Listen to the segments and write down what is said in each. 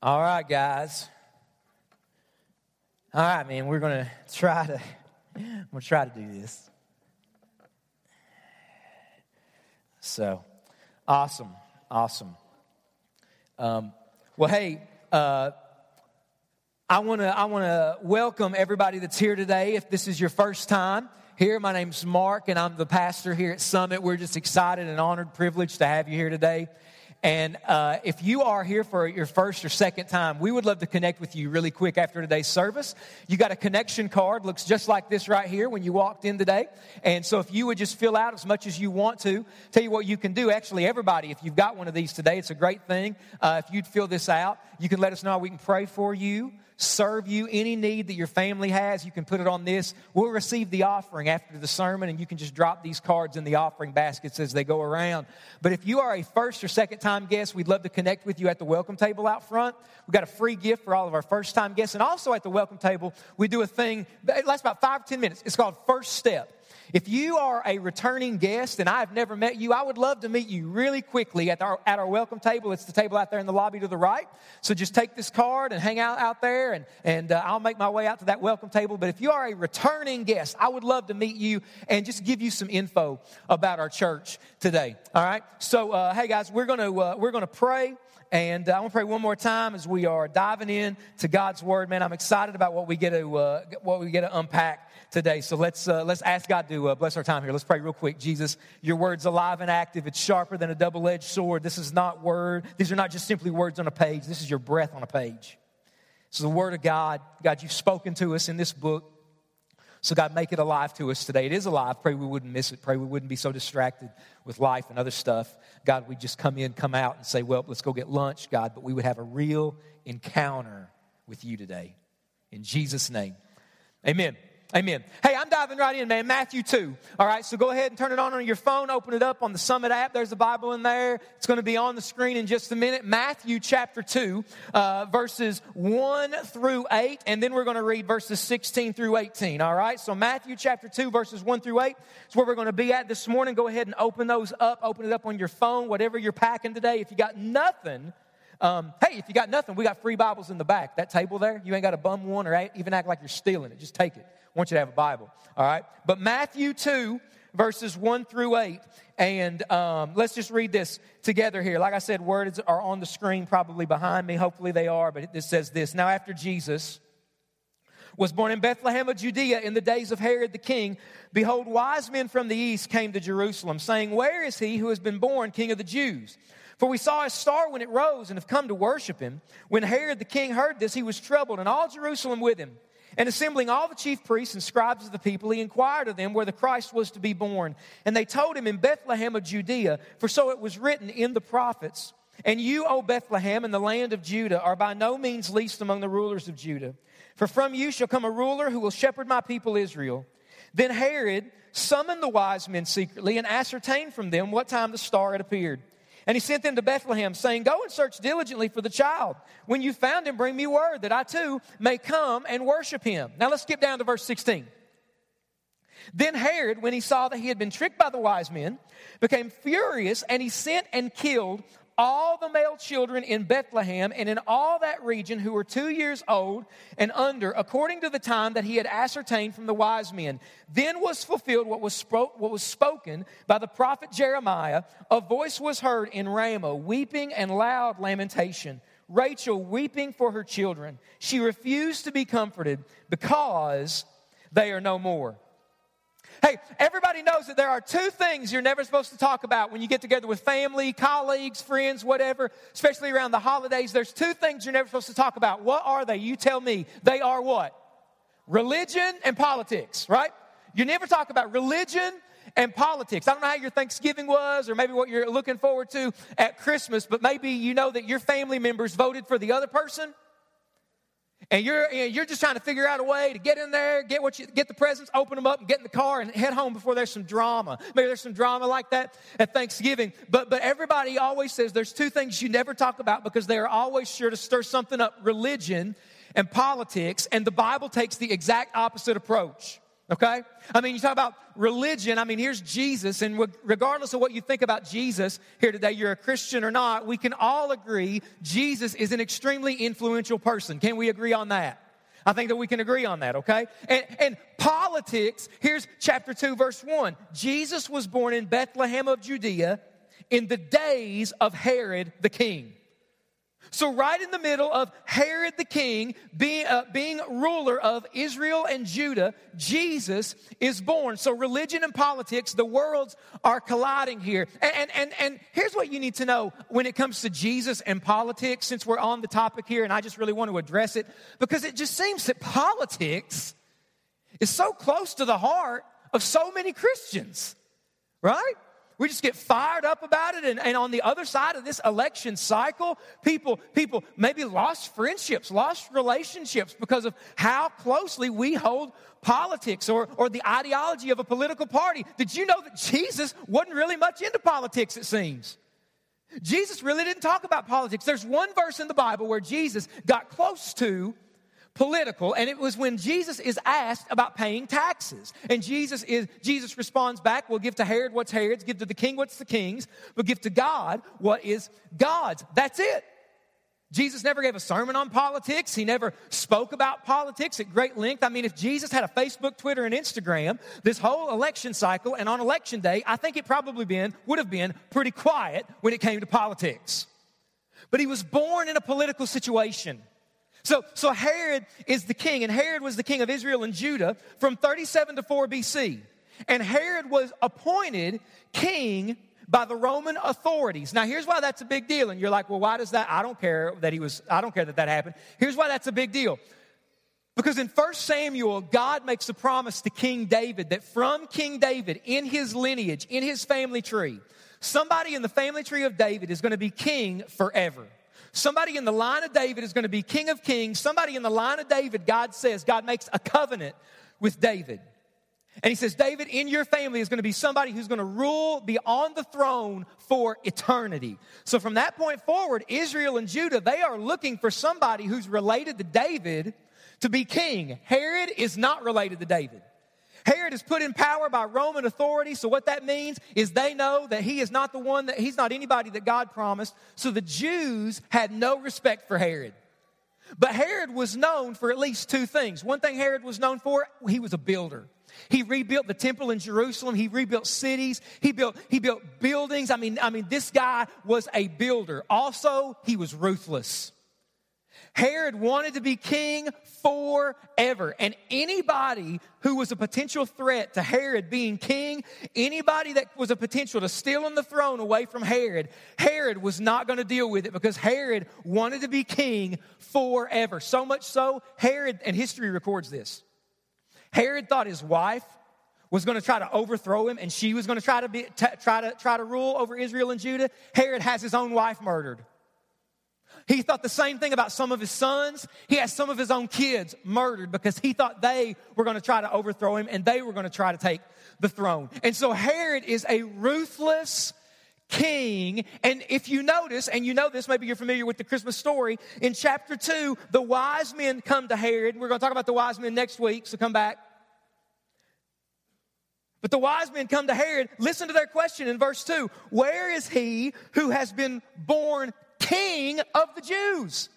All right, guys. All right, man, we're to try to I'm to try to do this. So, awesome. Awesome. Um, well, hey, uh, I want to I want to welcome everybody that's here today. If this is your first time here, my name's Mark, and I'm the pastor here at Summit. We're just excited and honored, privileged to have you here today. And uh, if you are here for your first or second time, we would love to connect with you really quick after today's service. You got a connection card, looks just like this right here when you walked in today. And so if you would just fill out as much as you want to, tell you what you can do. Actually, everybody, if you've got one of these today, it's a great thing. Uh, if you'd fill this out, you can let us know we can pray for you serve you. Any need that your family has, you can put it on this. We'll receive the offering after the sermon, and you can just drop these cards in the offering baskets as they go around. But if you are a first or second time guest, we'd love to connect with you at the welcome table out front. We've got a free gift for all of our first time guests. And also at the welcome table, we do a thing, it lasts about five, ten minutes. It's called First Step. If you are a returning guest and I've never met you, I would love to meet you really quickly at our, at our welcome table. It's the table out there in the lobby to the right. So just take this card and hang out out there, and, and uh, I'll make my way out to that welcome table. But if you are a returning guest, I would love to meet you and just give you some info about our church today. All right? So, uh, hey guys, we're going to uh, we're going to pray. And uh, I want to pray one more time as we are diving in to God's Word. Man, I'm excited about what we get to uh, what we get to unpack today. So let's, uh, let's ask God to uh, bless our time here. Let's pray real quick. Jesus, your word's alive and active. It's sharper than a double edged sword. This is not word. These are not just simply words on a page. This is your breath on a page. This is the word of God. God, you've spoken to us in this book. So, God, make it alive to us today. It is alive. Pray we wouldn't miss it. Pray we wouldn't be so distracted with life and other stuff. God, we'd just come in, come out, and say, well, let's go get lunch, God, but we would have a real encounter with you today. In Jesus' name, amen. Amen. Hey, I'm diving right in, man. Matthew 2. All right, so go ahead and turn it on on your phone. Open it up on the Summit app. There's a Bible in there. It's going to be on the screen in just a minute. Matthew chapter 2, uh, verses 1 through 8. And then we're going to read verses 16 through 18. All right, so Matthew chapter 2, verses 1 through 8 is where we're going to be at this morning. Go ahead and open those up. Open it up on your phone, whatever you're packing today. If you got nothing, um, hey, if you got nothing, we got free Bibles in the back. That table there, you ain't got to bum one or even act like you're stealing it. Just take it want you to have a Bible, all right? But Matthew 2, verses 1 through 8. And um, let's just read this together here. Like I said, words are on the screen, probably behind me. Hopefully they are, but this says this Now, after Jesus was born in Bethlehem of Judea in the days of Herod the king, behold, wise men from the east came to Jerusalem, saying, Where is he who has been born king of the Jews? For we saw his star when it rose and have come to worship him. When Herod the king heard this, he was troubled, and all Jerusalem with him. And assembling all the chief priests and scribes of the people, he inquired of them where the Christ was to be born. And they told him in Bethlehem of Judea, for so it was written in the prophets. And you, O Bethlehem, in the land of Judah, are by no means least among the rulers of Judah. For from you shall come a ruler who will shepherd my people Israel. Then Herod summoned the wise men secretly and ascertained from them what time the star had appeared. And he sent them to Bethlehem, saying, Go and search diligently for the child. When you found him, bring me word that I too may come and worship him. Now let's skip down to verse 16. Then Herod, when he saw that he had been tricked by the wise men, became furious, and he sent and killed all the male children in Bethlehem and in all that region who were two years old and under, according to the time that he had ascertained from the wise men. Then was fulfilled what was, what was spoken by the prophet Jeremiah. A voice was heard in Ramah, weeping and loud lamentation. Rachel weeping for her children. She refused to be comforted because they are no more. Hey, everybody knows that there are two things you're never supposed to talk about when you get together with family, colleagues, friends, whatever, especially around the holidays. There's two things you're never supposed to talk about. What are they? You tell me. They are what? Religion and politics, right? You never talk about religion and politics. I don't know how your Thanksgiving was or maybe what you're looking forward to at Christmas, but maybe you know that your family members voted for the other person and you're, you're just trying to figure out a way to get in there, get what you, get the presents, open them up, and get in the car and head home before there's some drama. Maybe there's some drama like that at Thanksgiving. But, but everybody always says there's two things you never talk about because they are always sure to stir something up religion and politics. And the Bible takes the exact opposite approach. Okay? I mean, you talk about religion. I mean, here's Jesus, and regardless of what you think about Jesus here today, you're a Christian or not, we can all agree Jesus is an extremely influential person. Can we agree on that? I think that we can agree on that, okay? And, and politics, here's chapter 2, verse 1. Jesus was born in Bethlehem of Judea in the days of Herod the king. So, right in the middle of Herod the king being, uh, being ruler of Israel and Judah, Jesus is born. So, religion and politics, the worlds are colliding here. And, and, and, and here's what you need to know when it comes to Jesus and politics, since we're on the topic here, and I just really want to address it, because it just seems that politics is so close to the heart of so many Christians, right? We just get fired up about it. And, and on the other side of this election cycle, people, people maybe lost friendships, lost relationships because of how closely we hold politics or, or the ideology of a political party. Did you know that Jesus wasn't really much into politics, it seems? Jesus really didn't talk about politics. There's one verse in the Bible where Jesus got close to political and it was when jesus is asked about paying taxes. And jesus is jesus responds back we'll give to herod what's herod's give to the king what's the king's but give to god what is god's. That's it. Jesus never gave a sermon on politics. He never spoke about politics at great length. I mean if jesus had a facebook twitter and instagram this whole election cycle and on election day i think it probably been would have been pretty quiet when it came to politics. But he was born in a political situation so, so Herod is the king, and Herod was the king of Israel and Judah from 37 to 4 BC. And Herod was appointed king by the Roman authorities. Now, here's why that's a big deal. And you're like, well, why does that? I don't care that he was, I don't care that that happened. Here's why that's a big deal. Because in 1 Samuel, God makes a promise to King David that from King David, in his lineage, in his family tree, somebody in the family tree of David is going to be king forever. Somebody in the line of David is going to be King of Kings. Somebody in the line of David, God says, God makes a covenant with David. And he says, David, in your family is going to be somebody who's going to rule, be on the throne for eternity. So from that point forward, Israel and Judah, they are looking for somebody who's related to David to be king. Herod is not related to David. Herod is put in power by Roman authority. So, what that means is they know that he is not the one, that he's not anybody that God promised. So, the Jews had no respect for Herod. But Herod was known for at least two things. One thing Herod was known for, he was a builder. He rebuilt the temple in Jerusalem. He rebuilt cities. He built, he built buildings. I mean, I mean, this guy was a builder. Also, he was ruthless. Herod wanted to be king forever. And anybody who was a potential threat to Herod being king, anybody that was a potential to stealing the throne away from Herod, Herod was not going to deal with it because Herod wanted to be king forever. So much so, Herod, and history records this, Herod thought his wife was going to try to overthrow him and she was going to try to be, t- try to try to rule over Israel and Judah. Herod has his own wife murdered. He thought the same thing about some of his sons. He has some of his own kids murdered because he thought they were going to try to overthrow him and they were going to try to take the throne. And so Herod is a ruthless king. And if you notice, and you know this, maybe you're familiar with the Christmas story, in chapter 2, the wise men come to Herod. We're going to talk about the wise men next week, so come back. But the wise men come to Herod. Listen to their question in verse 2 Where is he who has been born king of the Jews.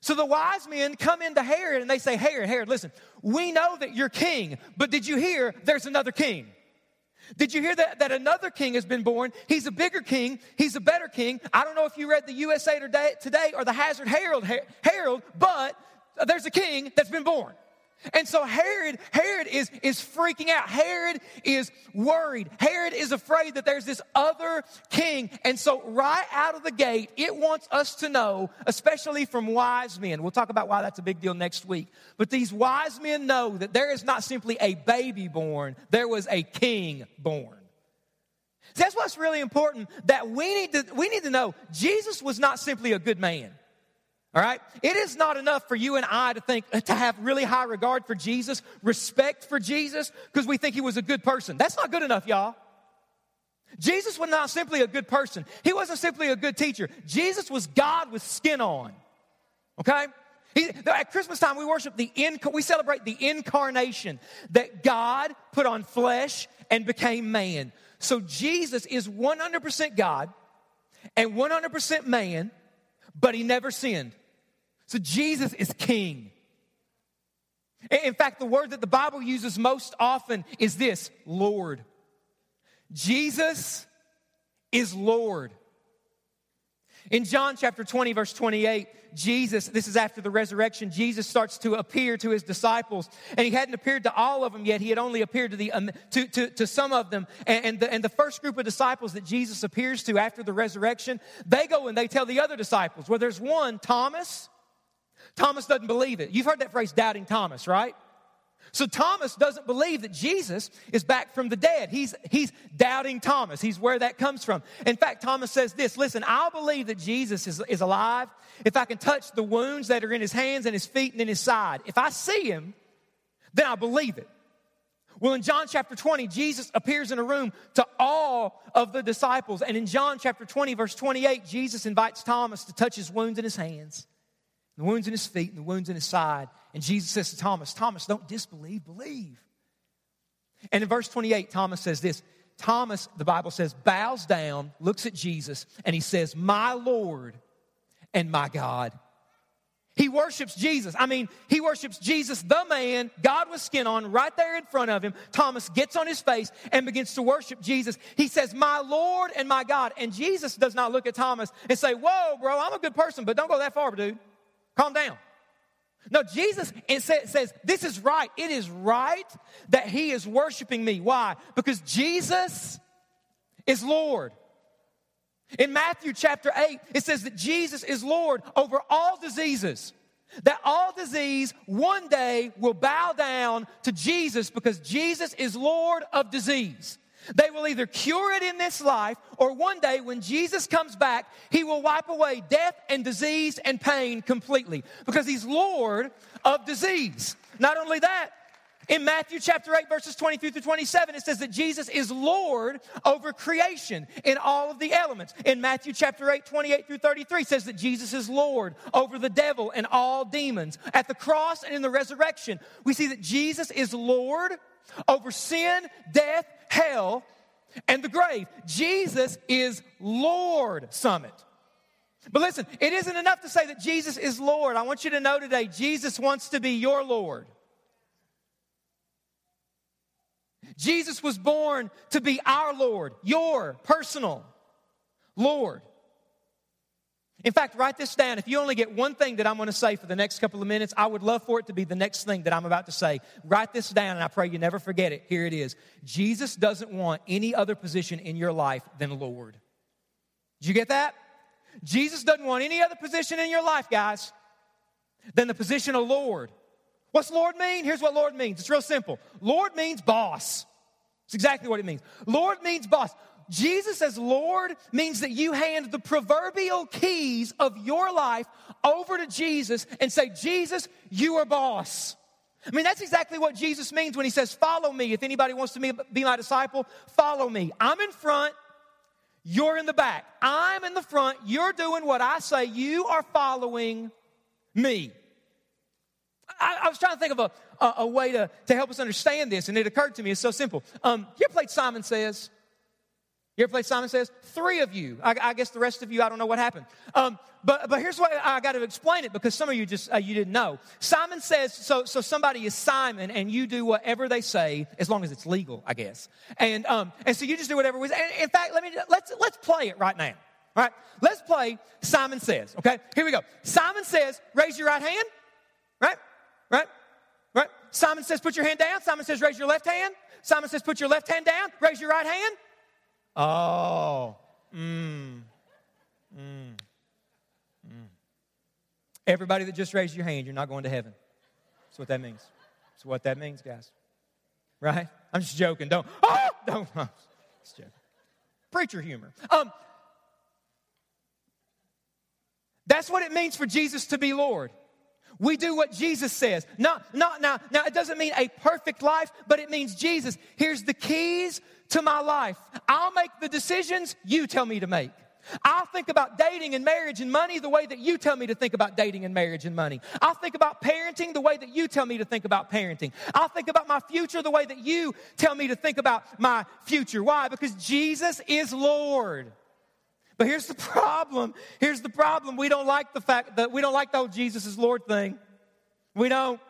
So the wise men come into Herod and they say, Herod, Herod, listen, we know that you're king, but did you hear there's another king? Did you hear that, that another king has been born? He's a bigger king. He's a better king. I don't know if you read the USA Today, or the Hazard Herald, Herald, but there's a king that's been born. And so Herod, Herod is, is freaking out. Herod is worried. Herod is afraid that there's this other king. And so right out of the gate, it wants us to know, especially from wise men. We'll talk about why that's a big deal next week. But these wise men know that there is not simply a baby born, there was a king born. that's what's really important that we need to, we need to know Jesus was not simply a good man. All right? It is not enough for you and I to think, uh, to have really high regard for Jesus, respect for Jesus, because we think he was a good person. That's not good enough, y'all. Jesus was not simply a good person. He wasn't simply a good teacher. Jesus was God with skin on. Okay? He, at Christmas time, we worship the we celebrate the incarnation that God put on flesh and became man. So Jesus is 100% God and 100% man, but he never sinned. So Jesus is king. In fact, the word that the Bible uses most often is this Lord. Jesus is Lord. In John chapter 20, verse 28, Jesus, this is after the resurrection, Jesus starts to appear to his disciples. And he hadn't appeared to all of them yet. He had only appeared to, the, um, to, to, to some of them. And, and, the, and the first group of disciples that Jesus appears to after the resurrection, they go and they tell the other disciples. Well, there's one, Thomas. Thomas doesn't believe it. You've heard that phrase, doubting Thomas, right? So Thomas doesn't believe that Jesus is back from the dead. He's, he's doubting Thomas. He's where that comes from. In fact, Thomas says this Listen, I'll believe that Jesus is, is alive if I can touch the wounds that are in his hands and his feet and in his side. If I see him, then I believe it. Well, in John chapter 20, Jesus appears in a room to all of the disciples. And in John chapter 20, verse 28, Jesus invites Thomas to touch his wounds in his hands the wounds in his feet and the wounds in his side. And Jesus says to Thomas, Thomas, don't disbelieve, believe. And in verse 28, Thomas says this Thomas, the Bible says, bows down, looks at Jesus, and he says, My Lord and my God. He worships Jesus. I mean, he worships Jesus, the man, God with skin on, right there in front of him. Thomas gets on his face and begins to worship Jesus. He says, My Lord and my God. And Jesus does not look at Thomas and say, Whoa, bro, I'm a good person, but don't go that far, dude. Calm down. No, Jesus says, This is right. It is right that he is worshiping me. Why? Because Jesus is Lord. In Matthew chapter 8, it says that Jesus is Lord over all diseases. That all disease one day will bow down to Jesus because Jesus is Lord of disease. They will either cure it in this life, or one day when Jesus comes back, he will wipe away death and disease and pain completely because he's Lord of disease. Not only that, in Matthew chapter 8, verses 23 through 27, it says that Jesus is Lord over creation in all of the elements. In Matthew chapter 8, 28 through 33, says that Jesus is Lord over the devil and all demons. At the cross and in the resurrection, we see that Jesus is Lord over sin, death, hell, and the grave. Jesus is Lord, Summit. But listen, it isn't enough to say that Jesus is Lord. I want you to know today, Jesus wants to be your Lord. Jesus was born to be our Lord, your personal Lord. In fact, write this down. If you only get one thing that I'm going to say for the next couple of minutes, I would love for it to be the next thing that I'm about to say. Write this down, and I pray you never forget it. Here it is Jesus doesn't want any other position in your life than Lord. Did you get that? Jesus doesn't want any other position in your life, guys, than the position of Lord. What's Lord mean? Here's what Lord means it's real simple Lord means boss. It's exactly what it means. Lord means boss. Jesus as Lord means that you hand the proverbial keys of your life over to Jesus and say, Jesus, you are boss. I mean, that's exactly what Jesus means when he says, Follow me. If anybody wants to be my disciple, follow me. I'm in front, you're in the back. I'm in the front, you're doing what I say, you are following me. I, I was trying to think of a, a, a, way to, to help us understand this, and it occurred to me. It's so simple. Um, you ever played Simon Says? You ever played Simon Says? Three of you. I, I, guess the rest of you, I don't know what happened. Um, but, but here's what I got to explain it because some of you just, uh, you didn't know. Simon Says, so, so somebody is Simon and you do whatever they say as long as it's legal, I guess. And, um, and so you just do whatever. And in fact, let me, let's, let's play it right now. All right. Let's play Simon Says. Okay. Here we go. Simon Says, raise your right hand. Right? Right? Right? Simon says, put your hand down. Simon says, raise your left hand. Simon says, put your left hand down. Raise your right hand. Oh, mm, mm, mm. Everybody that just raised your hand, you're not going to heaven. That's what that means. That's what that means, guys. Right? I'm just joking. Don't, oh, don't. just joking. Preacher humor. Um, that's what it means for Jesus to be Lord. We do what Jesus says. Not, not now. Now it doesn't mean a perfect life, but it means Jesus. Here's the keys to my life. I'll make the decisions you tell me to make. I'll think about dating and marriage and money the way that you tell me to think about dating and marriage and money. I'll think about parenting the way that you tell me to think about parenting. I'll think about my future the way that you tell me to think about my future. Why? Because Jesus is Lord. But here's the problem. Here's the problem. We don't like the fact that we don't like the whole Jesus is Lord thing. We don't.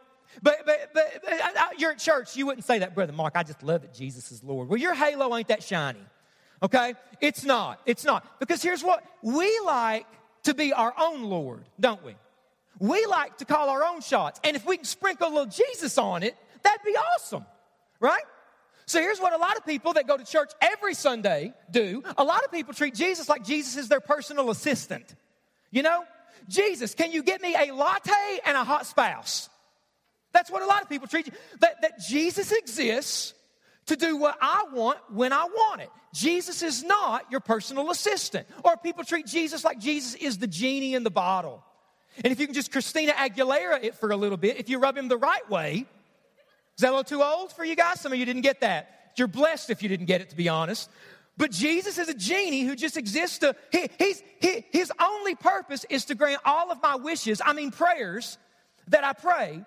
But, but, but, you're at church, you wouldn't say that, Brother Mark. I just love that Jesus is Lord. Well, your halo ain't that shiny. Okay? It's not. It's not. Because here's what we like to be our own Lord, don't we? We like to call our own shots. And if we can sprinkle a little Jesus on it, that'd be awesome, right? So here's what a lot of people that go to church every Sunday do. A lot of people treat Jesus like Jesus is their personal assistant. You know, Jesus, can you get me a latte and a hot spouse? That's what a lot of people treat you. That, that Jesus exists to do what I want when I want it. Jesus is not your personal assistant. Or people treat Jesus like Jesus is the genie in the bottle. And if you can just Christina Aguilera it for a little bit, if you rub him the right way, is that a little too old for you guys? Some of you didn't get that. You're blessed if you didn't get it, to be honest. But Jesus is a genie who just exists to, he, he's, he, his only purpose is to grant all of my wishes, I mean prayers, that I pray.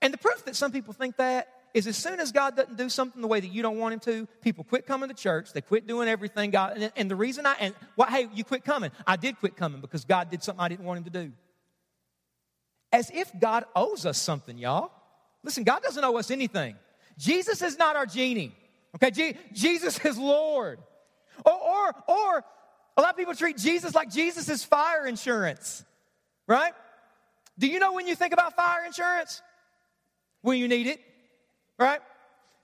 And the proof that some people think that is as soon as God doesn't do something the way that you don't want Him to, people quit coming to church. They quit doing everything God. And, and the reason I, and what, hey, you quit coming. I did quit coming because God did something I didn't want Him to do. As if God owes us something, y'all. Listen, God doesn't owe us anything. Jesus is not our genie. Okay, Je- Jesus is Lord. Or, or, or a lot of people treat Jesus like Jesus is fire insurance, right? Do you know when you think about fire insurance? When you need it right?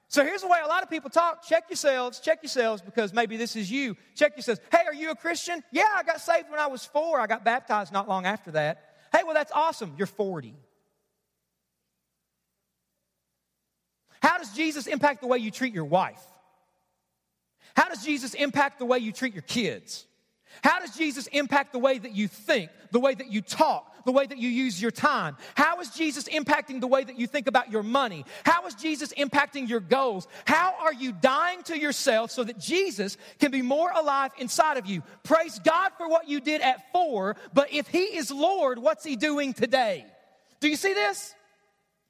So here's the way a lot of people talk. Check yourselves, check yourselves, because maybe this is you. Check yourselves. Hey, are you a Christian? Yeah, I got saved when I was four. I got baptized not long after that. Hey, well, that's awesome. You're 40. How does Jesus impact the way you treat your wife? How does Jesus impact the way you treat your kids? How does Jesus impact the way that you think, the way that you talk, the way that you use your time? How is Jesus impacting the way that you think about your money? How is Jesus impacting your goals? How are you dying to yourself so that Jesus can be more alive inside of you? Praise God for what you did at four, but if He is Lord, what's He doing today? Do you see this?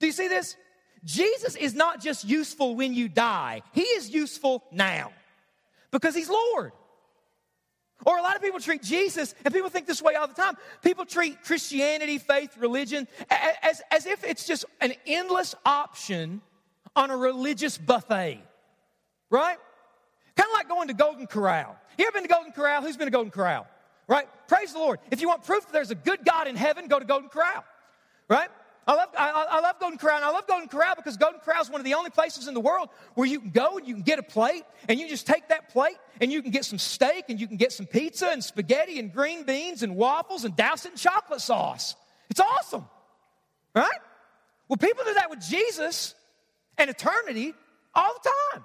Do you see this? Jesus is not just useful when you die, He is useful now because He's Lord. Or a lot of people treat Jesus, and people think this way all the time. People treat Christianity, faith, religion, as, as if it's just an endless option on a religious buffet, right? Kind of like going to Golden Corral. You ever been to Golden Corral? Who's been to Golden Corral? Right? Praise the Lord. If you want proof that there's a good God in heaven, go to Golden Corral, right? I love, I, I, love Golden Corral. And I love Golden Corral because Golden Corral is one of the only places in the world where you can go and you can get a plate and you just take that plate and you can get some steak and you can get some pizza and spaghetti and green beans and waffles and douse it in chocolate sauce. It's awesome, right? Well, people do that with Jesus and eternity all the time.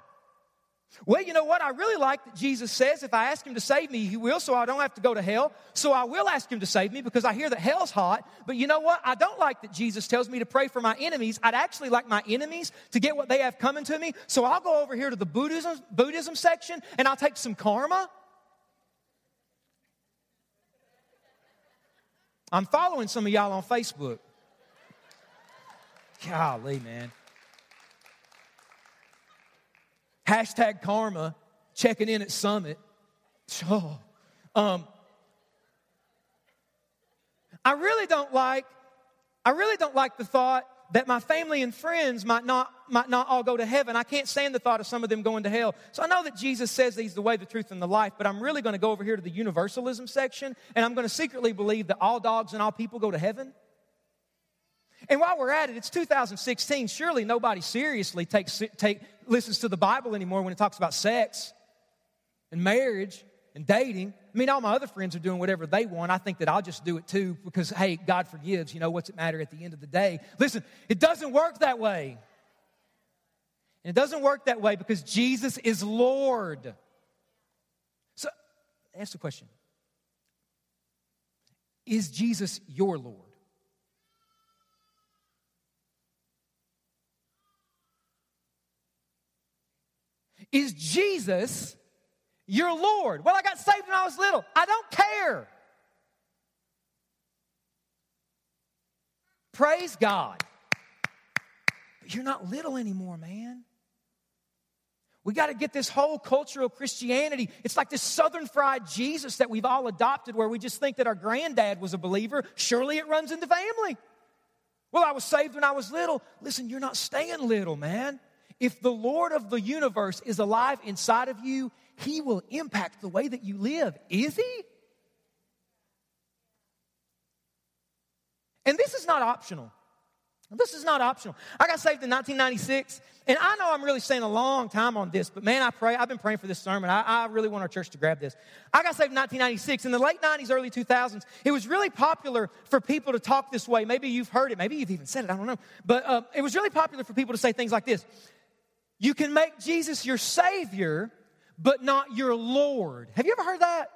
Well, you know what? I really like that Jesus says if I ask him to save me, he will, so I don't have to go to hell. So I will ask him to save me because I hear that hell's hot. But you know what? I don't like that Jesus tells me to pray for my enemies. I'd actually like my enemies to get what they have coming to me. So I'll go over here to the Buddhism, Buddhism section and I'll take some karma. I'm following some of y'all on Facebook. Golly, man. Hashtag karma, checking in at Summit. Oh, um, I really don't like, I really don't like the thought that my family and friends might not, might not all go to heaven. I can't stand the thought of some of them going to hell. So I know that Jesus says he's the way, the truth, and the life, but I'm really going to go over here to the universalism section, and I'm going to secretly believe that all dogs and all people go to heaven. And while we're at it, it's 2016. Surely nobody seriously takes, take, listens to the Bible anymore when it talks about sex and marriage and dating. I mean, all my other friends are doing whatever they want. I think that I'll just do it too because, hey, God forgives. You know, what's it matter at the end of the day? Listen, it doesn't work that way. And it doesn't work that way because Jesus is Lord. So, ask the question Is Jesus your Lord? Is Jesus your Lord. Well, I got saved when I was little. I don't care. Praise God. But you're not little anymore, man. We got to get this whole cultural Christianity. It's like this southern fried Jesus that we've all adopted where we just think that our granddad was a believer. Surely it runs in the family. Well, I was saved when I was little. Listen, you're not staying little, man. If the Lord of the universe is alive inside of you, he will impact the way that you live. Is he? And this is not optional. This is not optional. I got saved in 1996, and I know I'm really staying a long time on this, but man, I pray. I've been praying for this sermon. I, I, really want our church to grab this. I got saved in 1996. In the late 90s, early 2000s, it was really popular for people to talk this way. Maybe you've heard it. Maybe you've even said it. I don't know. But uh, it was really popular for people to say things like this You can make Jesus your Savior, but not your Lord. Have you ever heard that?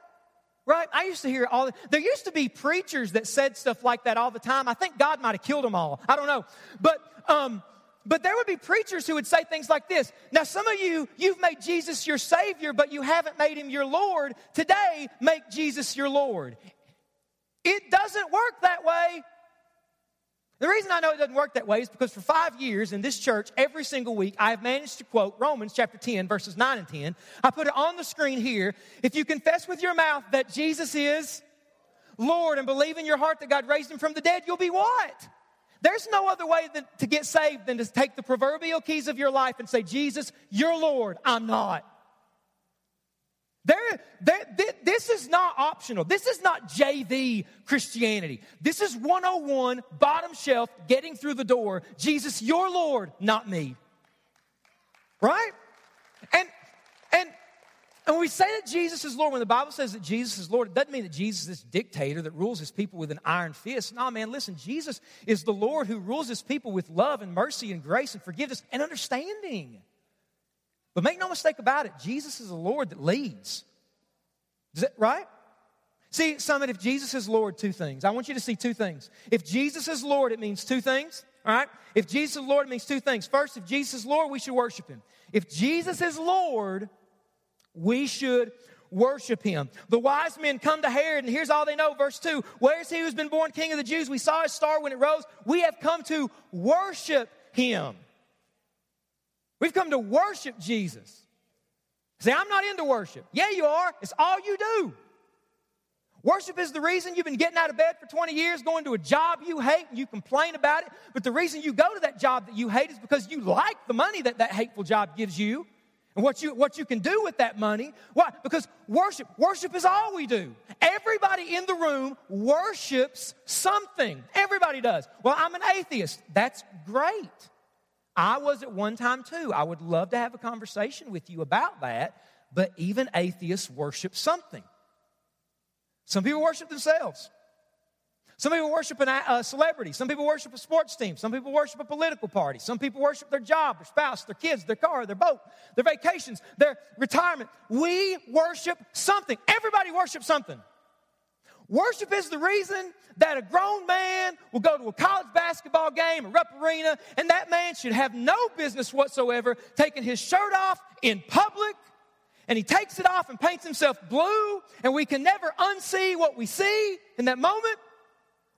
Right? I used to hear all, there used to be preachers that said stuff like that all the time. I think God might have killed them all. I don't know. But, um, but there would be preachers who would say things like this. Now, some of you, you've made Jesus your Savior, but you haven't made him your Lord. Today, make Jesus your Lord. It doesn't work that way. The reason I know it doesn't work that way is because for five years in this church, every single week, I have managed to quote Romans chapter 10, verses 9 and 10. I put it on the screen here. If you confess with your mouth that Jesus is Lord and believe in your heart that God raised him from the dead, you'll be what? There's no other way to get saved than to take the proverbial keys of your life and say, Jesus, you're Lord, I'm not. This is not optional. This is not JV Christianity. This is 101, bottom shelf, getting through the door. Jesus, your Lord, not me. Right? And, and, and when we say that Jesus is Lord, when the Bible says that Jesus is Lord, it doesn't mean that Jesus is this dictator that rules his people with an iron fist. No, man, listen, Jesus is the Lord who rules his people with love and mercy and grace and forgiveness and understanding. But make no mistake about it, Jesus is the Lord that leads. Is that, right? See, Summit, if Jesus is Lord, two things. I want you to see two things. If Jesus is Lord, it means two things. All right? If Jesus is Lord, it means two things. First, if Jesus is Lord, we should worship him. If Jesus is Lord, we should worship him. The wise men come to Herod, and here's all they know. Verse 2 Where's he who's been born king of the Jews? We saw his star when it rose. We have come to worship him. We've come to worship Jesus. Say, I'm not into worship. Yeah, you are. It's all you do. Worship is the reason you've been getting out of bed for 20 years, going to a job you hate, and you complain about it. But the reason you go to that job that you hate is because you like the money that that hateful job gives you and what you, what you can do with that money. Why? Because worship, worship is all we do. Everybody in the room worships something. Everybody does. Well, I'm an atheist. That's great. I was at one time too. I would love to have a conversation with you about that, but even atheists worship something. Some people worship themselves. Some people worship a celebrity. Some people worship a sports team. Some people worship a political party. Some people worship their job, their spouse, their kids, their car, their boat, their vacations, their retirement. We worship something. Everybody worships something. Worship is the reason that a grown man will go to a college basketball game, a Rupp Arena, and that man should have no business whatsoever taking his shirt off in public. And he takes it off and paints himself blue, and we can never unsee what we see in that moment.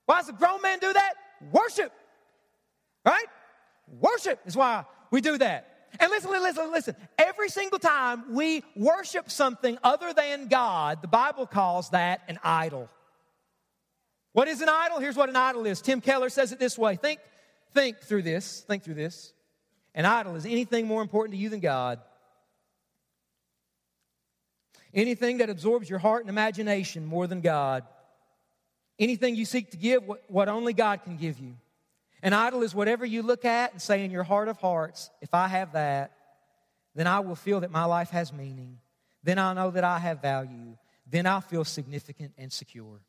Why does a grown man do that? Worship. Right? Worship is why we do that. And listen, listen, listen. Every single time we worship something other than God, the Bible calls that an idol. What is an idol? Here's what an idol is. Tim Keller says it this way. Think, think through this. Think through this. An idol is anything more important to you than God. Anything that absorbs your heart and imagination more than God. Anything you seek to give what, only God can give you. An idol is whatever you look at and say in your heart of hearts, if I have that, then I will feel that my life has meaning. Then I'll know that I have value. Then I'll feel significant and secure.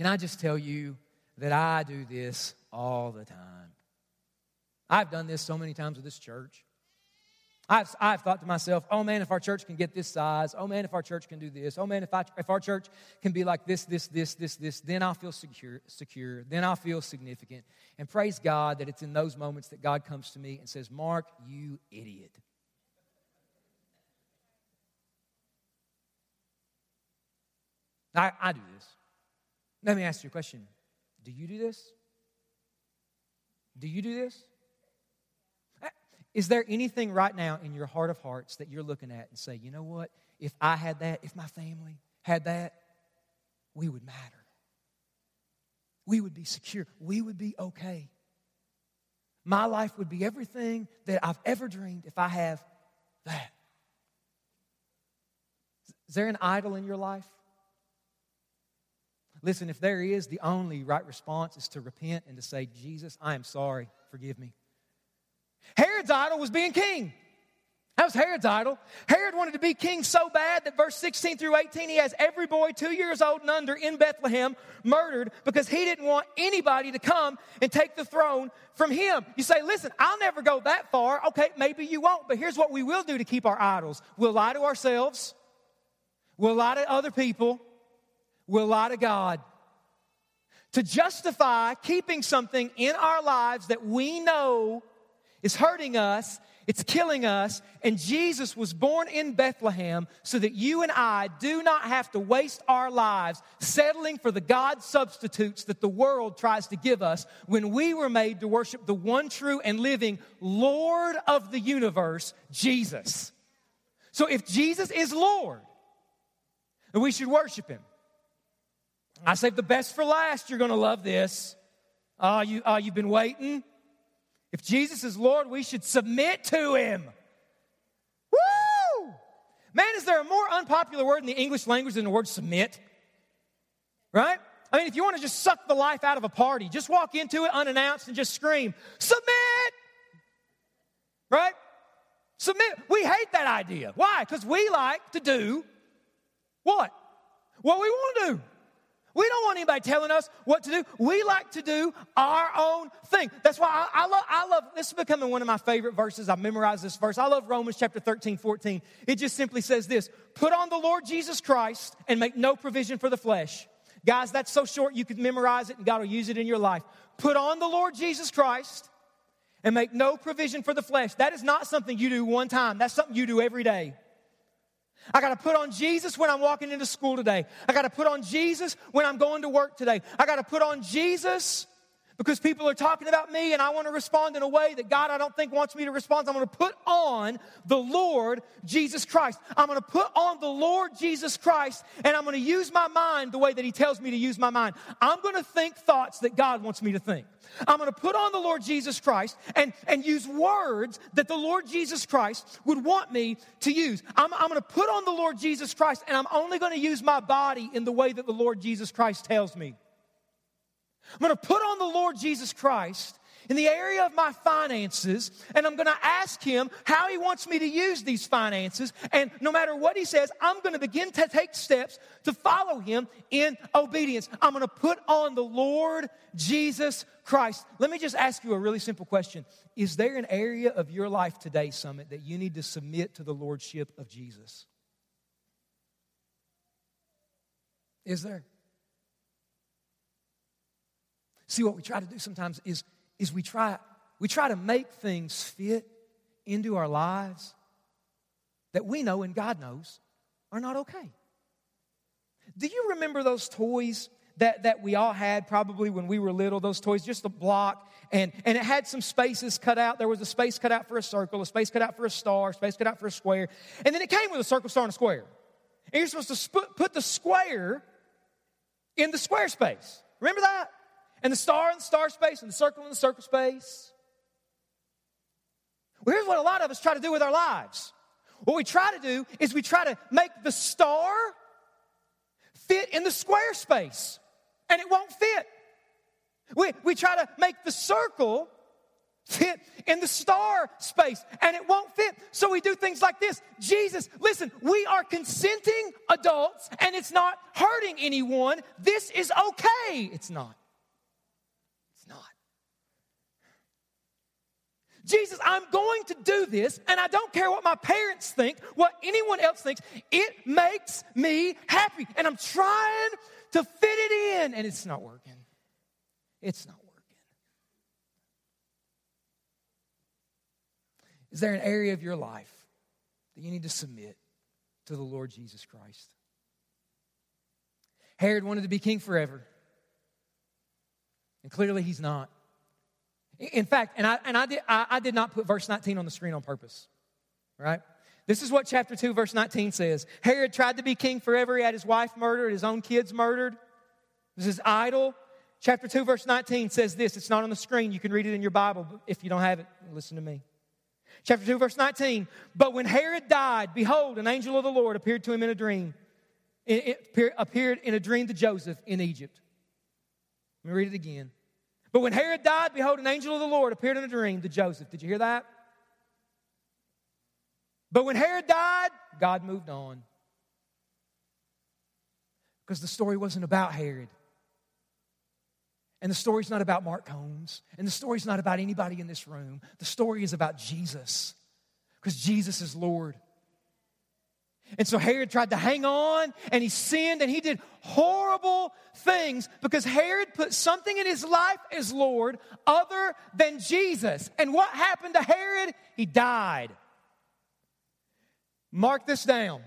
Can I just tell you that I do this all the time? I've done this so many times with this church. I've, I've thought to myself, oh man, if our church can get this size, oh man, if our church can do this, oh man, if, I, if our church can be like this, this, this, this, this, then I'll feel secure, secure, then I'll feel significant. And praise God that it's in those moments that God comes to me and says, Mark, you idiot. I, I do this. Let me ask you a question Do you do this? Do you do this? Uh, is there anything right now in your heart of hearts that you're looking at and say, you know what? If I had that, if my family had that, we would matter. We would be secure. We would be okay. My life would be everything that I've ever dreamed if I have that. Is there an idol in your life? Listen, if there is, the only right response is to repent and to say, Jesus, I am sorry, forgive me. Herod's idol was being king. That was Herod's idol. Herod wanted to be king so bad that verse 16 through 18, he has every boy two years old and under in Bethlehem murdered because he didn't want anybody to come and take the throne from him. You say, listen, I'll never go that far. Okay, maybe you won't, but here's what we will do to keep our idols we'll lie to ourselves, we'll lie to other people, we'll lie to God. To justify keeping something in our lives that we know is hurting us, it's killing us, and Jesus was born in Bethlehem so that you and I do not have to waste our lives settling for the God substitutes that the world tries to give us when we were made to worship the one true and living Lord of the universe, Jesus. So if Jesus is Lord, then we should worship him. I saved the best for last. You're going to love this. Uh, you, uh, you've been waiting. If Jesus is Lord, we should submit to him. Woo! Man, is there a more unpopular word in the English language than the word submit? Right? I mean, if you want to just suck the life out of a party, just walk into it unannounced and just scream, submit! Right? Submit. We hate that idea. Why? Because we like to do what? What we want to do. We don't want anybody telling us what to do. We like to do our own thing. That's why I, I, love, I love, this is becoming one of my favorite verses. I memorized this verse. I love Romans chapter 13, 14. It just simply says this Put on the Lord Jesus Christ and make no provision for the flesh. Guys, that's so short you could memorize it and God will use it in your life. Put on the Lord Jesus Christ and make no provision for the flesh. That is not something you do one time, that's something you do every day. I got to put on Jesus when I'm walking into school today. I got to put on Jesus when I'm going to work today. I got to put on Jesus because people are talking about me and I want to respond in a way that God I don't think wants me to respond. I'm going to put on the Lord Jesus Christ. I'm going to put on the Lord Jesus Christ and I'm going to use my mind the way that He tells me to use my mind. I'm going to think thoughts that God wants me to think. I'm going to put on the Lord Jesus Christ and, and use words that the Lord Jesus Christ would want me to use. I'm, I'm going to put on the Lord Jesus Christ and I'm only going to use my body in the way that the Lord Jesus Christ tells me. I'm going to put on the Lord Jesus Christ in the area of my finances, and I'm going to ask Him how He wants me to use these finances. And no matter what He says, I'm going to begin to take steps to follow Him in obedience. I'm going to put on the Lord Jesus Christ. Let me just ask you a really simple question Is there an area of your life today, Summit, that you need to submit to the Lordship of Jesus? Is there? See, what we try to do sometimes is, is we, try, we try to make things fit into our lives that we know and God knows are not okay. Do you remember those toys that, that we all had probably when we were little? Those toys, just a block, and, and it had some spaces cut out. There was a space cut out for a circle, a space cut out for a star, a space cut out for a square, and then it came with a circle, star, and a square. And you're supposed to sp- put the square in the square space. Remember that? And the star in the star space and the circle in the circle space. Well, here's what a lot of us try to do with our lives. What we try to do is we try to make the star fit in the square space, and it won't fit. We, we try to make the circle fit in the star space and it won't fit. So we do things like this. Jesus, listen, we are consenting adults and it's not hurting anyone. This is okay. It's not. Jesus, I'm going to do this, and I don't care what my parents think, what anyone else thinks. It makes me happy. And I'm trying to fit it in, and it's not working. It's not working. Is there an area of your life that you need to submit to the Lord Jesus Christ? Herod wanted to be king forever. And clearly he's not. In fact, and I, and I, did, I, I did not put verse 19 on the screen on purpose, right? This is what chapter 2, verse 19 says. Herod tried to be king forever. He had his wife murdered, his own kids murdered. This is idol. Chapter 2, verse 19 says this. It's not on the screen. You can read it in your Bible. If you don't have it, listen to me. Chapter 2, verse 19. But when Herod died, behold, an angel of the Lord appeared to him in a dream. It appeared in a dream to Joseph in Egypt. Let me read it again. But when Herod died, behold, an angel of the Lord appeared in a dream to Joseph. Did you hear that? But when Herod died, God moved on. Because the story wasn't about Herod. And the story's not about Mark Combs. And the story's not about anybody in this room. The story is about Jesus. Because Jesus is Lord. And so Herod tried to hang on and he sinned and he did horrible things because Herod put something in his life as Lord other than Jesus. And what happened to Herod? He died. Mark this down.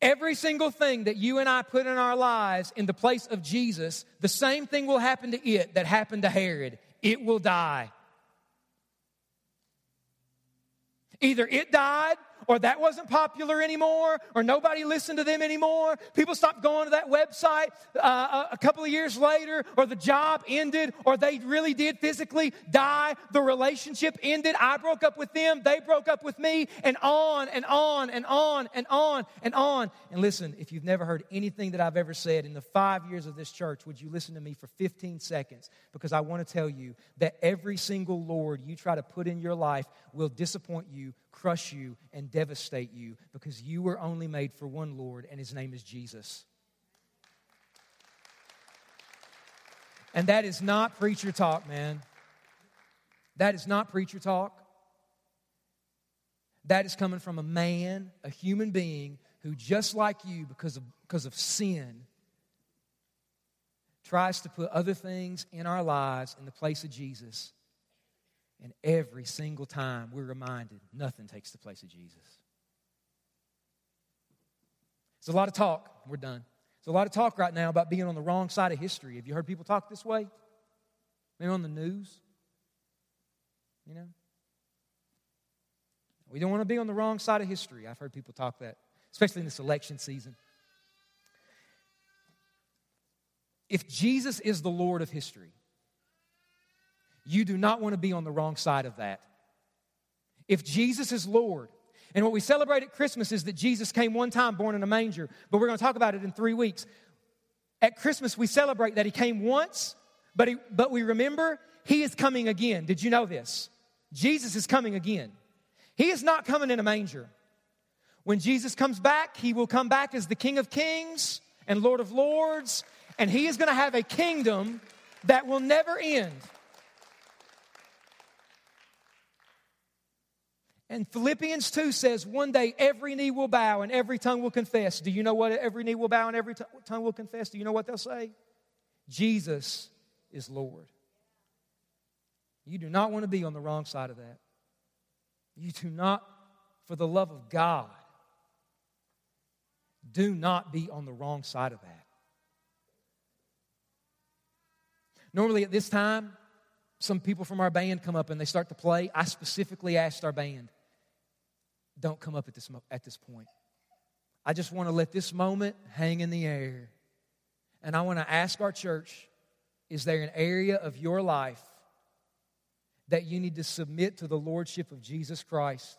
Every single thing that you and I put in our lives in the place of Jesus, the same thing will happen to it that happened to Herod. It will die. Either it died or that wasn't popular anymore, or nobody listened to them anymore. People stopped going to that website uh, a couple of years later, or the job ended, or they really did physically die. The relationship ended. I broke up with them, they broke up with me, and on and on and on and on and on. And listen, if you've never heard anything that I've ever said in the five years of this church, would you listen to me for 15 seconds? Because I want to tell you that every single Lord you try to put in your life will disappoint you crush you and devastate you because you were only made for one Lord, and his name is Jesus. And that is not preacher talk, man. That is not preacher talk. That is coming from a man, a human being, who, just like you, because of, because of sin, tries to put other things in our lives in the place of Jesus. And every single time we're reminded nothing takes the place of Jesus. It's a lot of talk. We're done. There's a lot of talk right now about being on the wrong side of history. Have you heard people talk this way? Maybe on the news? You know? We don't want to be on the wrong side of history. I've heard people talk that, especially in this election season. If Jesus is the Lord of history, you do not want to be on the wrong side of that. If Jesus is Lord, and what we celebrate at Christmas is that Jesus came one time born in a manger, but we're going to talk about it in three weeks. At Christmas, we celebrate that he came once, but, he, but we remember he is coming again. Did you know this? Jesus is coming again. He is not coming in a manger. When Jesus comes back, he will come back as the King of Kings and Lord of Lords, and he is going to have a kingdom that will never end. And Philippians 2 says, one day every knee will bow and every tongue will confess. Do you know what every knee will bow and every tongue will confess? Do you know what they'll say? Jesus is Lord. You do not want to be on the wrong side of that. You do not, for the love of God, do not be on the wrong side of that. Normally at this time, some people from our band come up and they start to play. I specifically asked our band, don't come up at this, at this point. I just want to let this moment hang in the air. And I want to ask our church is there an area of your life that you need to submit to the Lordship of Jesus Christ?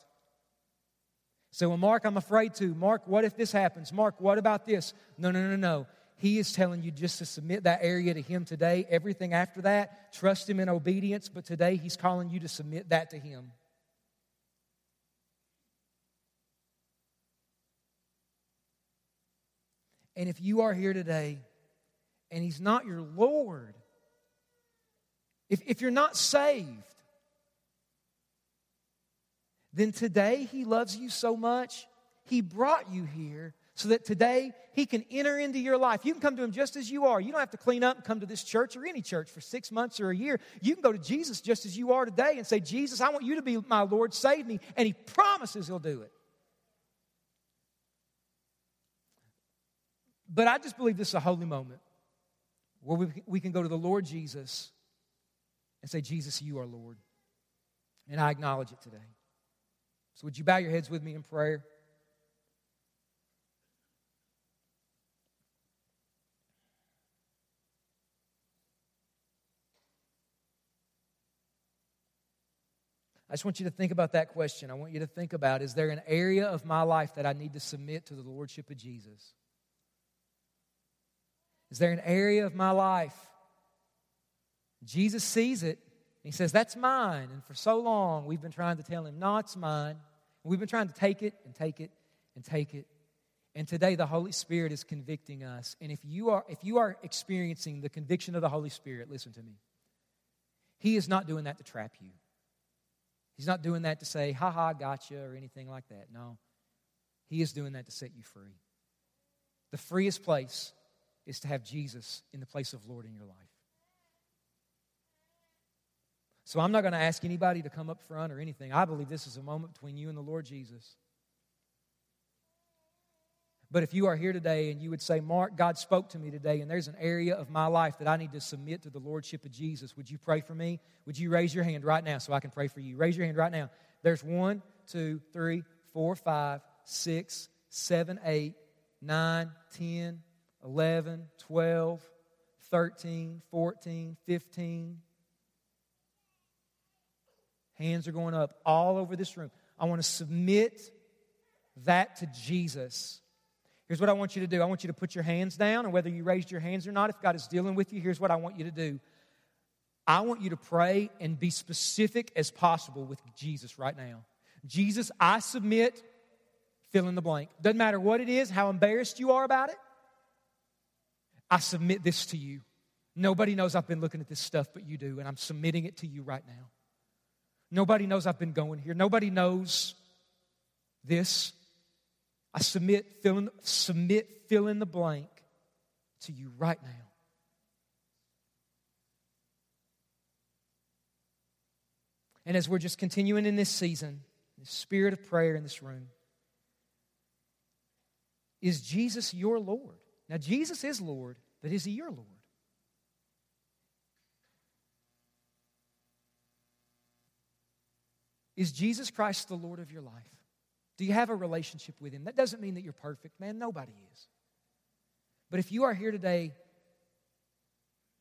So, well, Mark, I'm afraid to. Mark, what if this happens? Mark, what about this? No, no, no, no. He is telling you just to submit that area to Him today. Everything after that, trust Him in obedience. But today, He's calling you to submit that to Him. And if you are here today and He's not your Lord, if, if you're not saved, then today He loves you so much, He brought you here so that today He can enter into your life. You can come to Him just as you are. You don't have to clean up and come to this church or any church for six months or a year. You can go to Jesus just as you are today and say, Jesus, I want you to be my Lord, save me. And He promises He'll do it. But I just believe this is a holy moment where we, we can go to the Lord Jesus and say, Jesus, you are Lord. And I acknowledge it today. So, would you bow your heads with me in prayer? I just want you to think about that question. I want you to think about is there an area of my life that I need to submit to the Lordship of Jesus? Is there an area of my life? Jesus sees it. He says, That's mine. And for so long, we've been trying to tell him, No, it's mine. we've been trying to take it and take it and take it. And today, the Holy Spirit is convicting us. And if you are, if you are experiencing the conviction of the Holy Spirit, listen to me. He is not doing that to trap you. He's not doing that to say, ha ha, gotcha, or anything like that. No. He is doing that to set you free. The freest place is to have Jesus in the place of Lord in your life. So I'm not going to ask anybody to come up front or anything. I believe this is a moment between you and the Lord Jesus. But if you are here today and you would say, Mark, God spoke to me today, and there's an area of my life that I need to submit to the Lordship of Jesus, would you pray for me? Would you raise your hand right now so I can pray for you? Raise your hand right now. There's one, two, three, four, five, six, seven, eight, nine, ten, eleven, twelve, thirteen, fourteen, fifteen. Hands are going up all over this room. I want to submit that to Jesus. Here's what I want you to do I want you to put your hands down, and whether you raised your hands or not, if God is dealing with you, here's what I want you to do. I want you to pray and be specific as possible with Jesus right now. Jesus, I submit, fill in the blank. Doesn't matter what it is, how embarrassed you are about it. I submit this to you. Nobody knows I've been looking at this stuff, but you do, and I'm submitting it to you right now. Nobody knows I've been going here. Nobody knows this. I submit, fill in, submit, fill in the blank to you right now. And as we're just continuing in this season, the spirit of prayer in this room, is Jesus your Lord? Now, Jesus is Lord, but is he your Lord? Is Jesus Christ the Lord of your life? Do you have a relationship with Him? That doesn't mean that you're perfect, man. Nobody is. But if you are here today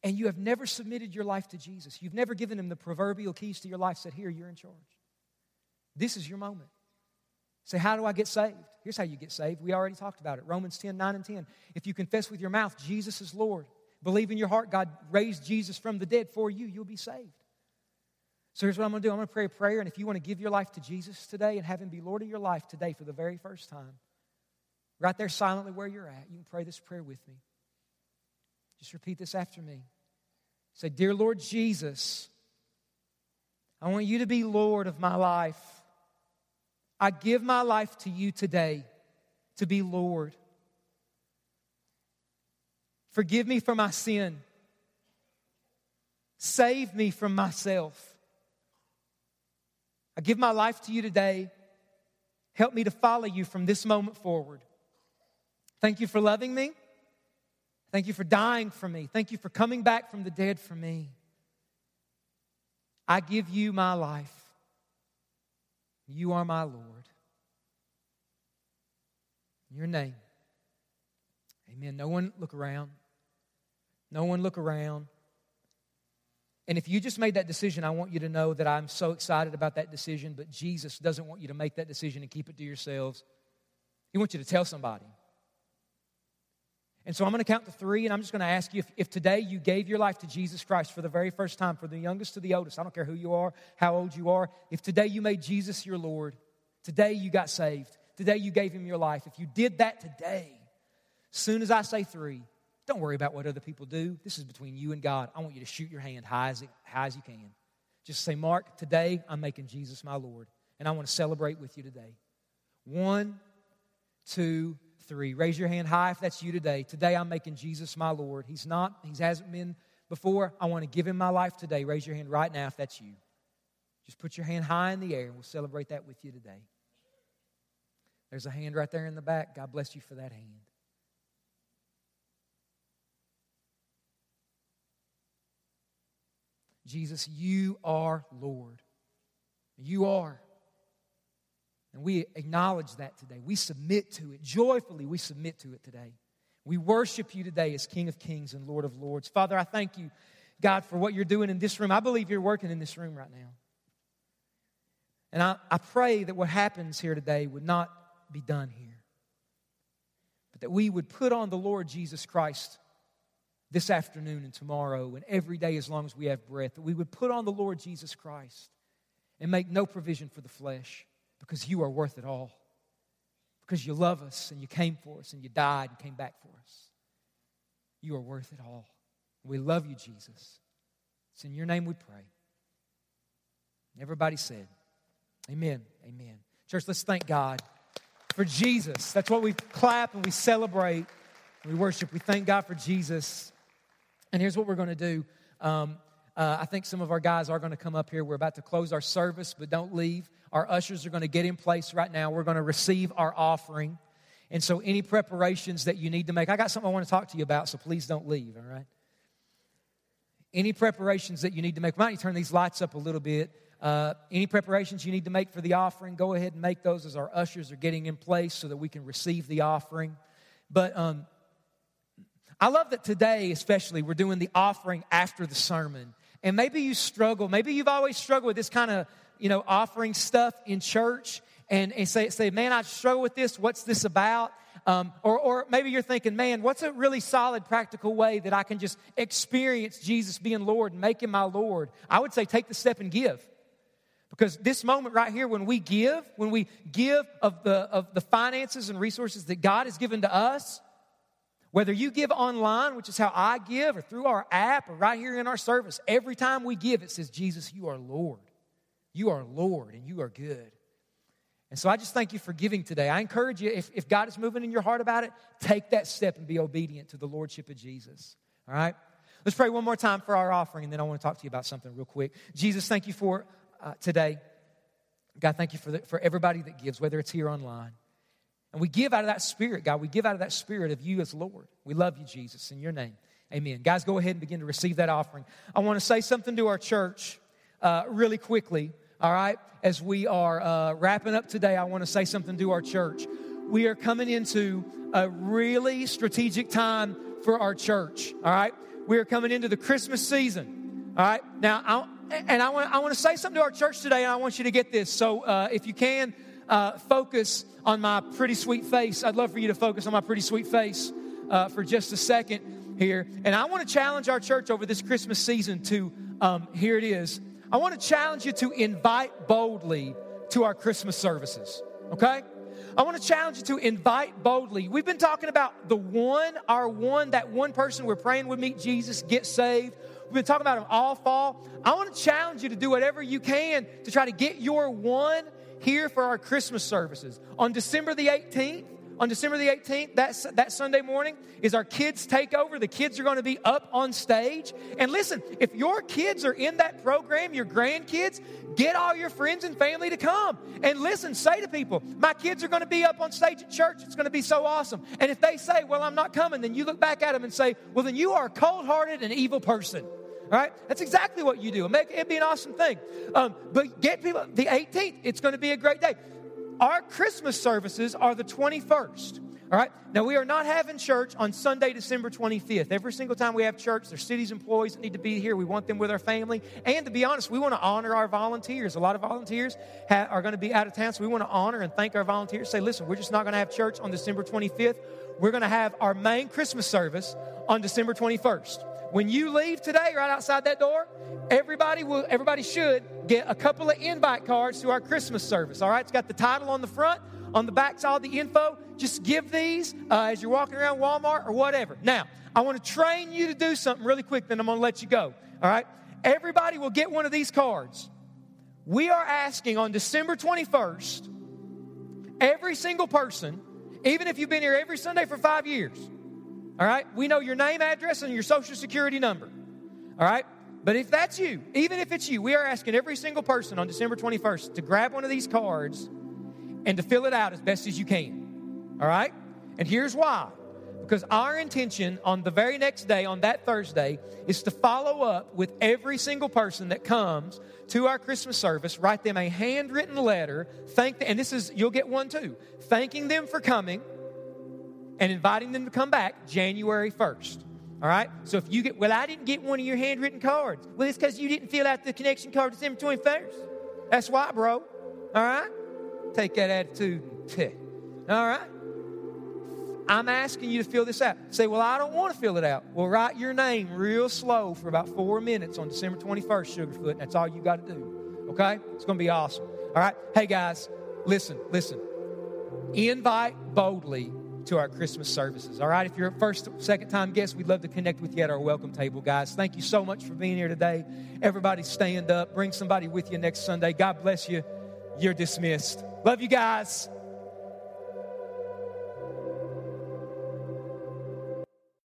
and you have never submitted your life to Jesus, you've never given Him the proverbial keys to your life, said, Here, you're in charge. This is your moment. Say, How do I get saved? Here's how you get saved. We already talked about it. Romans 10 9 and 10. If you confess with your mouth Jesus is Lord, believe in your heart God raised Jesus from the dead for you, you'll be saved. So here's what I'm going to do I'm going to pray a prayer, and if you want to give your life to Jesus today and have Him be Lord of your life today for the very first time, right there silently where you're at, you can pray this prayer with me. Just repeat this after me. Say, Dear Lord Jesus, I want you to be Lord of my life. I give my life to you today to be Lord. Forgive me for my sin. Save me from myself. I give my life to you today. Help me to follow you from this moment forward. Thank you for loving me. Thank you for dying for me. Thank you for coming back from the dead for me. I give you my life. You are my Lord. In your name. Amen. No one look around. No one look around. And if you just made that decision, I want you to know that I'm so excited about that decision, but Jesus doesn't want you to make that decision and keep it to yourselves. He wants you to tell somebody. And so I'm going to count to three, and I'm just going to ask you if, if today you gave your life to Jesus Christ for the very first time, from the youngest to the oldest, I don't care who you are, how old you are, if today you made Jesus your Lord, today you got saved, today you gave him your life, if you did that today, soon as I say three, don't worry about what other people do. This is between you and God. I want you to shoot your hand high as, high as you can. Just say, Mark, today I'm making Jesus my Lord, and I want to celebrate with you today. One, two, three. Raise your hand high if that's you today. Today I'm making Jesus my Lord. He's not, He hasn't been before. I want to give Him my life today. Raise your hand right now if that's you. Just put your hand high in the air we'll celebrate that with you today. There's a hand right there in the back. God bless you for that hand. Jesus, you are Lord. You are. And we acknowledge that today. We submit to it. Joyfully, we submit to it today. We worship you today as King of Kings and Lord of Lords. Father, I thank you, God, for what you're doing in this room. I believe you're working in this room right now. And I, I pray that what happens here today would not be done here, but that we would put on the Lord Jesus Christ this afternoon and tomorrow and every day as long as we have breath, that we would put on the Lord Jesus Christ and make no provision for the flesh because you are worth it all. Because you love us and you came for us and you died and came back for us. You are worth it all. We love you, Jesus. It's in your name we pray. Everybody said, Amen. Amen. Church, let's thank God for Jesus. That's what we clap and we celebrate and we worship. We thank God for Jesus. And here's what we're going to do. Um, uh, I think some of our guys are going to come up here. We're about to close our service, but don't leave. Our ushers are going to get in place right now. We're going to receive our offering. And so, any preparations that you need to make, I got something I want to talk to you about, so please don't leave, all right? Any preparations that you need to make, why don't you turn these lights up a little bit? Uh, any preparations you need to make for the offering, go ahead and make those as our ushers are getting in place so that we can receive the offering. But um, I love that today, especially, we're doing the offering after the sermon. And maybe you struggle, maybe you've always struggled with this kind of, you know, offering stuff in church and, and say, say, man, I struggle with this. What's this about? Um, or, or maybe you're thinking, man, what's a really solid, practical way that I can just experience Jesus being Lord and make him my Lord? I would say take the step and give. Because this moment right here, when we give, when we give of the, of the finances and resources that God has given to us, whether you give online, which is how I give, or through our app, or right here in our service, every time we give, it says, Jesus, you are Lord. You are Lord, and you are good. And so I just thank you for giving today. I encourage you, if, if God is moving in your heart about it, take that step and be obedient to the Lordship of Jesus. All right? Let's pray one more time for our offering, and then I want to talk to you about something real quick. Jesus, thank you for uh, today. God, thank you for, the, for everybody that gives, whether it's here online. And we give out of that spirit, God. We give out of that spirit of you as Lord. We love you, Jesus, in your name. Amen. Guys, go ahead and begin to receive that offering. I want to say something to our church uh, really quickly, all right? As we are uh, wrapping up today, I want to say something to our church. We are coming into a really strategic time for our church, all right? We are coming into the Christmas season, all right? Now, I, and I want, I want to say something to our church today, and I want you to get this. So, uh, if you can, uh, focus on my pretty sweet face. I'd love for you to focus on my pretty sweet face uh, for just a second here. And I want to challenge our church over this Christmas season to, um, here it is. I want to challenge you to invite boldly to our Christmas services, okay? I want to challenge you to invite boldly. We've been talking about the one, our one, that one person we're praying would meet Jesus, get saved. We've been talking about them all fall. I want to challenge you to do whatever you can to try to get your one here for our Christmas services. On December the 18th, on December the 18th, that, that Sunday morning, is our kids' takeover. The kids are going to be up on stage. And listen, if your kids are in that program, your grandkids, get all your friends and family to come. And listen, say to people, my kids are going to be up on stage at church. It's going to be so awesome. And if they say, well, I'm not coming, then you look back at them and say, well, then you are a cold hearted and evil person. All right? That's exactly what you do. It'd be an awesome thing. Um, but get people, the 18th, it's going to be a great day. Our Christmas services are the 21st. All right? Now, we are not having church on Sunday, December 25th. Every single time we have church, there's city's employees that need to be here. We want them with our family. And to be honest, we want to honor our volunteers. A lot of volunteers ha- are going to be out of town, so we want to honor and thank our volunteers. Say, listen, we're just not going to have church on December 25th. We're going to have our main Christmas service on December 21st. When you leave today, right outside that door, everybody will, everybody should get a couple of invite cards to our Christmas service. All right, it's got the title on the front, on the back's all the info. Just give these uh, as you're walking around Walmart or whatever. Now, I want to train you to do something really quick, then I'm going to let you go. All right, everybody will get one of these cards. We are asking on December 21st, every single person, even if you've been here every Sunday for five years, all right? We know your name, address, and your social security number. All right? But if that's you, even if it's you, we are asking every single person on December 21st to grab one of these cards and to fill it out as best as you can. All right? And here's why Because our intention on the very next day, on that Thursday, is to follow up with every single person that comes to our Christmas service, write them a handwritten letter, thank them, and this is, you'll get one too, thanking them for coming and inviting them to come back January 1st. All right? So if you get, well, I didn't get one of your handwritten cards. Well, it's because you didn't fill out the connection card December 21st. That's why, bro. All right? Take that attitude. All right? I'm asking you to fill this out. Say, well, I don't want to fill it out. Well, write your name real slow for about four minutes on December 21st, Sugarfoot. That's all you got to do. Okay? It's going to be awesome. All right? Hey, guys, listen, listen. Invite boldly to our Christmas services. All right, if you're a first, second time guest, we'd love to connect with you at our welcome table, guys. Thank you so much for being here today. Everybody stand up, bring somebody with you next Sunday. God bless you. You're dismissed. Love you guys.